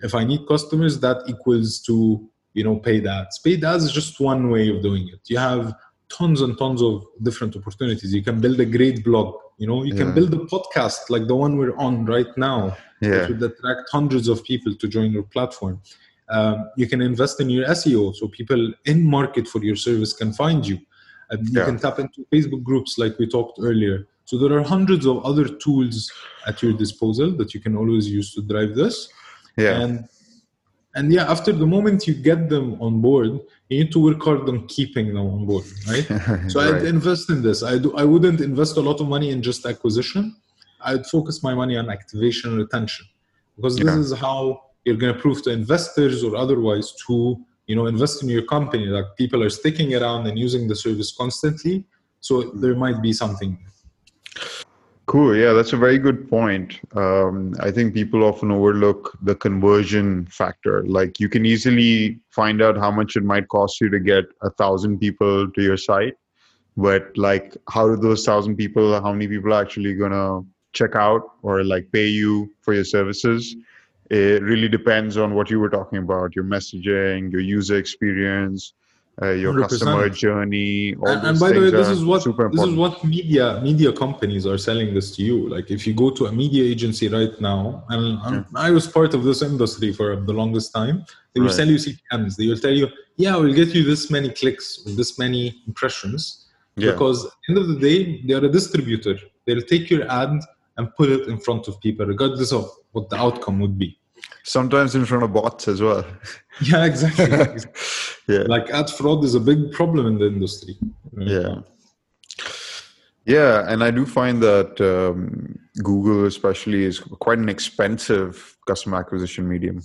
if i need customers that equals to you know paid ads paid ads is just one way of doing it you have tons and tons of different opportunities you can build a great blog you know you yeah. can build a podcast like the one we're on right now yeah. that would attract hundreds of people to join your platform um, you can invest in your seo so people in market for your service can find you uh, you yeah. can tap into facebook groups like we talked earlier so there are hundreds of other tools at your disposal that you can always use to drive this. Yeah. And and yeah, after the moment you get them on board, you need to work hard on keeping them on board, right? [LAUGHS] so right. I'd invest in this. I do. I wouldn't invest a lot of money in just acquisition. I'd focus my money on activation and retention because this yeah. is how you're going to prove to investors or otherwise to you know invest in your company. Like people are sticking around and using the service constantly, so there might be something. Cool. Yeah, that's a very good point. Um, I think people often overlook the conversion factor. Like you can easily find out how much it might cost you to get a thousand people to your site, but like how do those thousand people, how many people are actually gonna check out or like pay you for your services? It really depends on what you were talking about, your messaging, your user experience, uh, your 100%. customer journey. and, and by the way, this is what this is what media media companies are selling this to you. Like if you go to a media agency right now, and yeah. I was part of this industry for the longest time, they will right. sell you CPMS. They will tell you, yeah, we'll get you this many clicks or this many impressions. Yeah. Because at the end of the day, they are a distributor. They'll take your ad and put it in front of people, regardless of what the outcome would be sometimes in front of bots as well. [LAUGHS] Yeah [LAUGHS] exactly yeah. Like ad fraud is a big problem in the industry. Yeah. Yeah and i do find that um, google especially is quite an expensive customer acquisition medium.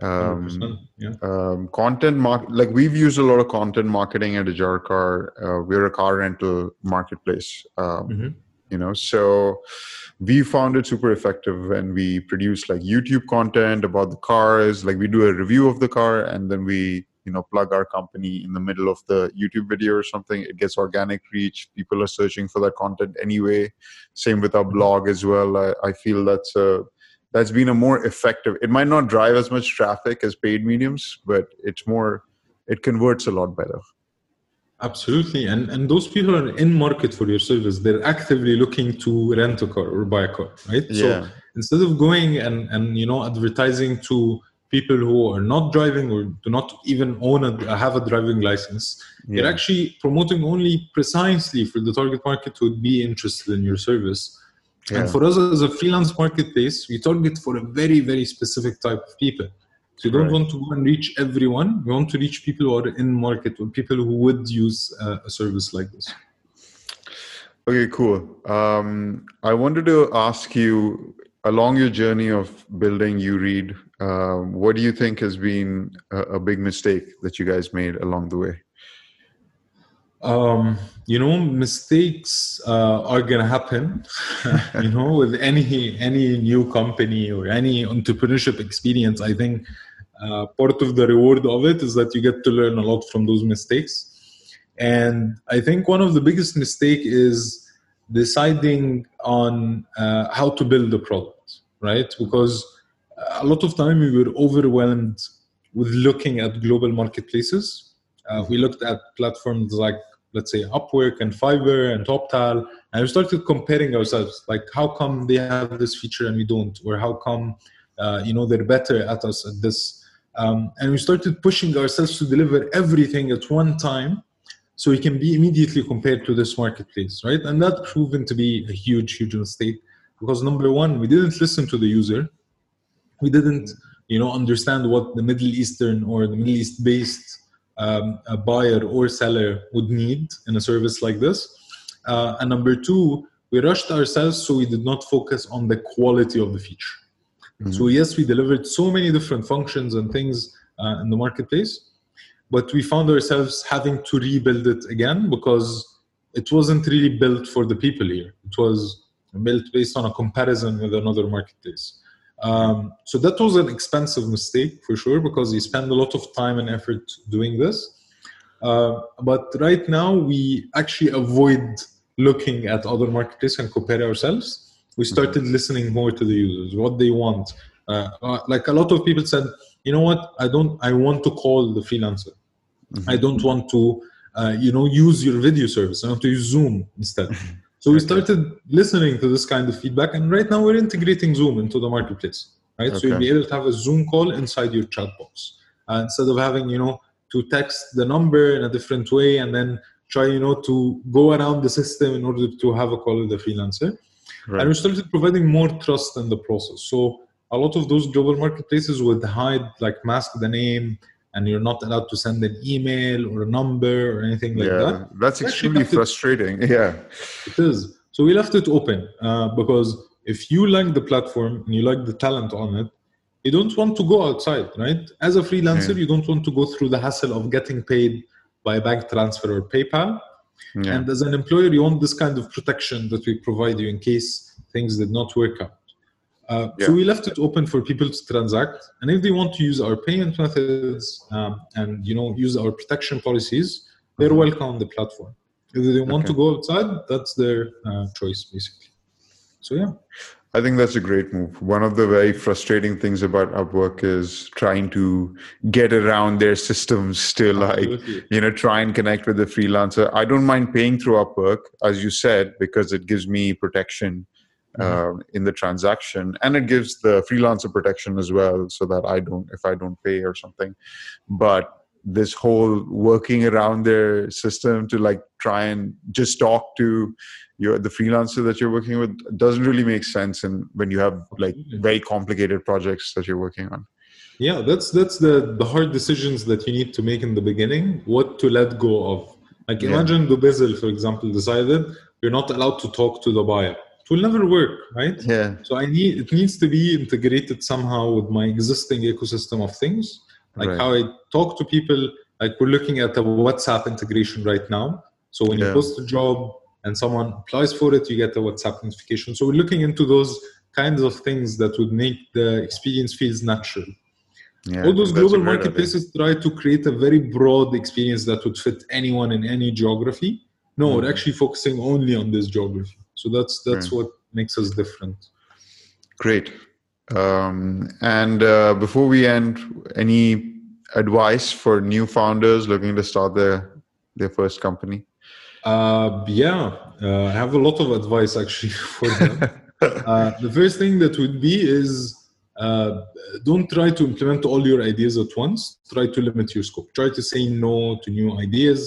Um, yeah. um, content mark like we've used a lot of content marketing at Ajarkar. Uh, we're a car rental marketplace. Um, mm-hmm. You know? So we found it super effective when we produce like youtube content about the cars like we do a review of the car and then we you know plug our company in the middle of the youtube video or something. It gets organic reach. People are searching for that content anyway. Same with our mm-hmm. blog as well. I, I feel that's a that's been a more effective it might not drive as much traffic as paid mediums but it's more it converts a lot better Absolutely, and and those people are in market for your service. They're actively looking to rent a car or buy a car, right? Yeah. So instead of going and and you know advertising to people who are not driving or do not even own a have a driving license, yeah. you're actually promoting only precisely for the target market who would be interested in your service. Yeah. And for us as a freelance marketplace, we target for a very very specific type of people. So you don't right. want to go and reach everyone. You want to reach people who are in market or people who would use uh, a service like this. Okay, cool. Um, I wanted to ask you along your journey of building Ureed, uh, what do you think has been a, a, big mistake that you guys made along the way? Um, you know, mistakes uh, are gonna happen. [LAUGHS] you know, with any any new company or any entrepreneurship experience, I think uh, part of the reward of it is that you get to learn a lot from those mistakes. And I think one of the biggest mistake is deciding on uh, how to build the product, right? Because a lot of time we were overwhelmed with looking at global marketplaces. Uh, we looked at platforms like, let's say, Upwork and Fiverr and TopTal, and we started comparing ourselves. Like, how come they have this feature and we don't, or how come, uh, you know, they're better at us at this um, and we started pushing ourselves to deliver everything at one time so we can be immediately compared to this marketplace, right? And that proven to be a huge, huge mistake because number one, we didn't listen to the user. We didn't, you know, understand what the Middle Eastern or the Middle East based um, a buyer or seller would need in a service like this. Uh, and number two, we rushed ourselves so we did not focus on the quality of the feature. Mm-hmm. So yes, we delivered so many different functions and things uh, in the marketplace, but we found ourselves having to rebuild it again because it wasn't really built for the people here. It was built based on a comparison with another marketplace. Um, so that was an expensive mistake for sure because you spend a lot of time and effort doing this. Uh, but right now we actually avoid looking at other marketplaces and compare ourselves. We started mm-hmm. listening more to the users, what they want. Uh, uh, like a lot of people said, you know what? I don't. I want to call the freelancer. Mm-hmm. I don't want to, uh, you know, use your video service. I want to use Zoom instead. So we started listening to this kind of feedback, and right now we're integrating Zoom into the marketplace. Right, okay. so you'll be able to have a Zoom call inside your chat box uh, instead of having you know to text the number in a different way and then try you know to go around the system in order to have a call with the freelancer. Right. And we started providing more trust in the process. So a lot of those global marketplaces would hide like mask the name and you're not allowed to send an email or a number or anything like yeah, that. That's extremely frustrating. It, [LAUGHS] yeah. It is. So we left it open uh, because if you like the platform and you like the talent on it, you don't want to go outside, right? As a freelancer, yeah. you don't want to go through the hassle of getting paid by bank transfer or PayPal. Yeah. And as an employer, you want this kind of protection that we provide you in case things did not work out. Uh, yeah. So we left it open for people to transact, and if they want to use our payment methods um, and you know use our protection policies, they're mm-hmm. welcome on the platform. If they want okay. to go outside, that's their uh, choice, basically. So yeah. I think that's a great move. One of the very frustrating things about Upwork is trying to get around their systems still like you know try and connect with the freelancer. I don't mind paying through Upwork as you said because it gives me protection mm-hmm. uh, in the transaction and it gives the freelancer protection as well so that i don't if i don't pay or something. But this whole working around their system to like try and just talk to your the freelancer that you're working with doesn't really make sense and when you have like very complicated projects that you're working on. Yeah that's that's the the hard decisions that you need to make in the beginning what to let go of. Like imagine yeah. Dubizzle, for example decided you're not allowed to talk to the buyer it will never work right? Yeah. So i need it needs to be integrated somehow with my existing ecosystem of things. Like right. how i talk to people like we're looking at a whatsapp integration right now. So when yeah. you post a job and someone applies for it you get a whatsapp notification. So we're looking into those kinds of things that would make the experience feels natural. Yeah, all those global marketplaces try to create a very broad experience that would fit anyone in any geography. No mm. we're actually focusing only on this geography so that's that's what makes us different. Great. Um, and uh, before we end any advice for new founders looking to start their their first company? Uh, yeah uh, i have a lot of advice actually [LAUGHS] for them. [LAUGHS] Uh, the first thing that would be is uh, don't try to implement all your ideas at once. Try to limit your scope. Try to say no to new ideas.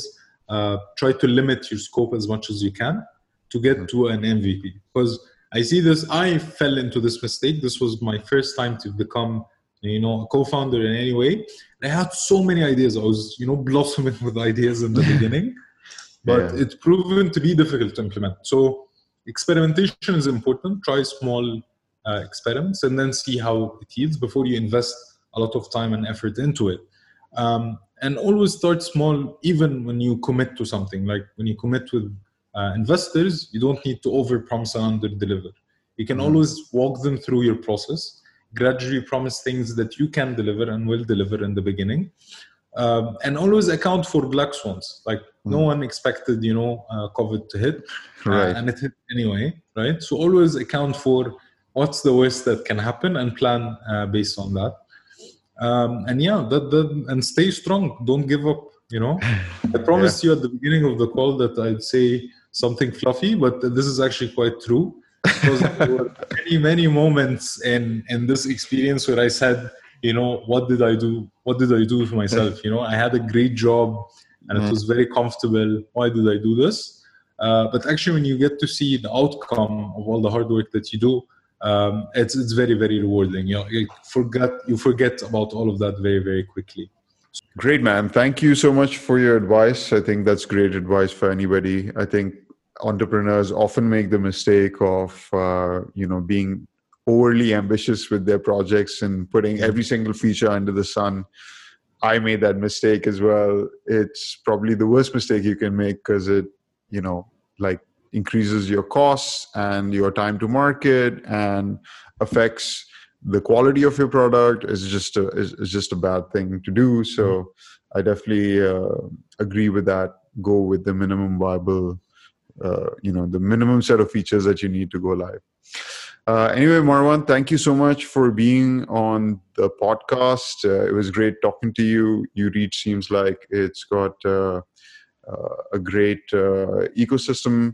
Uh, try to limit your scope as much as you can to get mm. to an MVP. Because I see this, I fell into this mistake. This was my first time to become, you know, a co-founder in any way. I had so many ideas. I was, you know, blossoming [LAUGHS] with ideas in the [LAUGHS] beginning, but yeah. it's proven to be difficult to implement. So experimentation is important. Try small uh, experiments and then see how it yields before you invest a lot of time and effort into it. Um, and always start small, even when you commit to something. Like when you commit with uh, investors, you don't need to overpromise and under-deliver. You can mm-hmm. always walk them through your process, gradually promise things that you can deliver and will deliver in the beginning, um, and always account for black swans. Like mm-hmm. no one expected, you know, uh, COVID to hit, uh, right. and it hit anyway, right? So always account for what's the worst that can happen and plan uh, based on that. Um, and yeah, that, that and stay strong. Don't give up. You know, [LAUGHS] I promised yeah. you at the beginning of the call that I'd say something fluffy, but this is actually quite true. Because there were [LAUGHS] many, many moments in in this experience where I said, you know, what did I do? What did I do for myself? [LAUGHS] You know, I had a great job and mm-hmm. it was very comfortable. Why did I do this? Uh, but actually, when you get to see the outcome of all the hard work that you do, um, it's it's very very rewarding. You know, you forget you forget about all of that very very quickly. Great, man. Thank you so much for your advice. I think that's great advice for anybody. I think entrepreneurs often make the mistake of, uh, you know, being overly ambitious with their projects and putting every single feature under the sun. I made that mistake as well. It's probably the worst mistake you can make because it, you know, like increases your costs and your time to market and affects the quality of your product is just a is, is just a bad thing to do so mm-hmm. i definitely uh, agree with that go with the minimum viable uh, you know the minimum set of features that you need to go live uh, anyway marwan thank you so much for being on the podcast uh, it was great talking to you Ureed seems like it's got uh, uh, a great ecosystem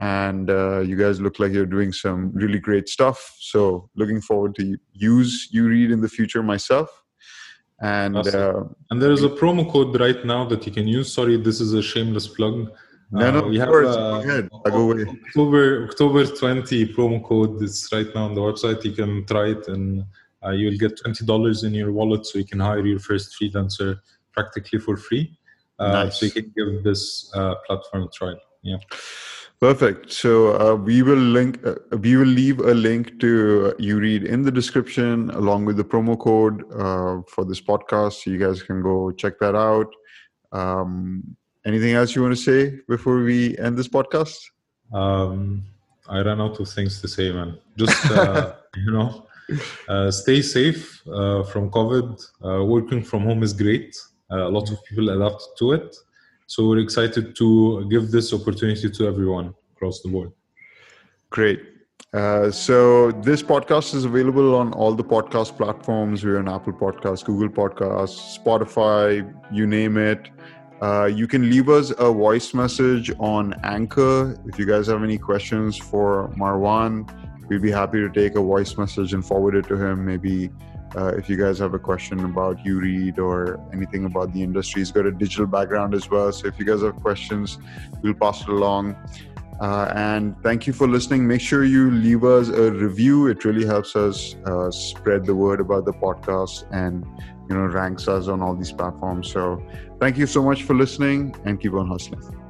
and uh, you guys look like you're doing some really great stuff. So looking forward to use Ureed in the future myself. And awesome. uh, and there is a promo code right now that you can use. Sorry, this is a shameless plug. No, no, uh, we have. Uh, Go ahead. I'll go away. October October 20 promo code. It's right now on the website. You can try it, and uh, you'll get twenty dollars in your wallet, so you can hire your first freelancer practically for free. Uh, nice. So you can give this platform a try. Yeah. Perfect. So uh, we will link. Uh, we will leave a link to uh, read in the description along with the promo code uh, for this podcast. So you guys can go check that out. Um, anything else you want to say before we end this podcast? Um, I ran out of things to say, man. Just uh, [LAUGHS] you know, uh, stay safe from COVID. working from home is great. a lot of people adapt to it so we're excited to give this opportunity to everyone across the board. Great. Uh, so this podcast is available on all the podcast platforms. We're on Apple Podcasts, Google Podcasts, Spotify, you name it. Uh, you can leave us a voice message on Anchor if you guys have any questions for Marwan. We'd be happy to take a voice message and forward it to him. Maybe uh, if you guys have a question about Ureed or anything about the industry, he's got a digital background as well. So if you guys have questions, we'll pass it along. Uh, and thank you for listening. Make sure you leave us a review. It really helps us uh, spread the word about the podcast and you know ranks us on all these platforms. So thank you so much for listening and keep on hustling.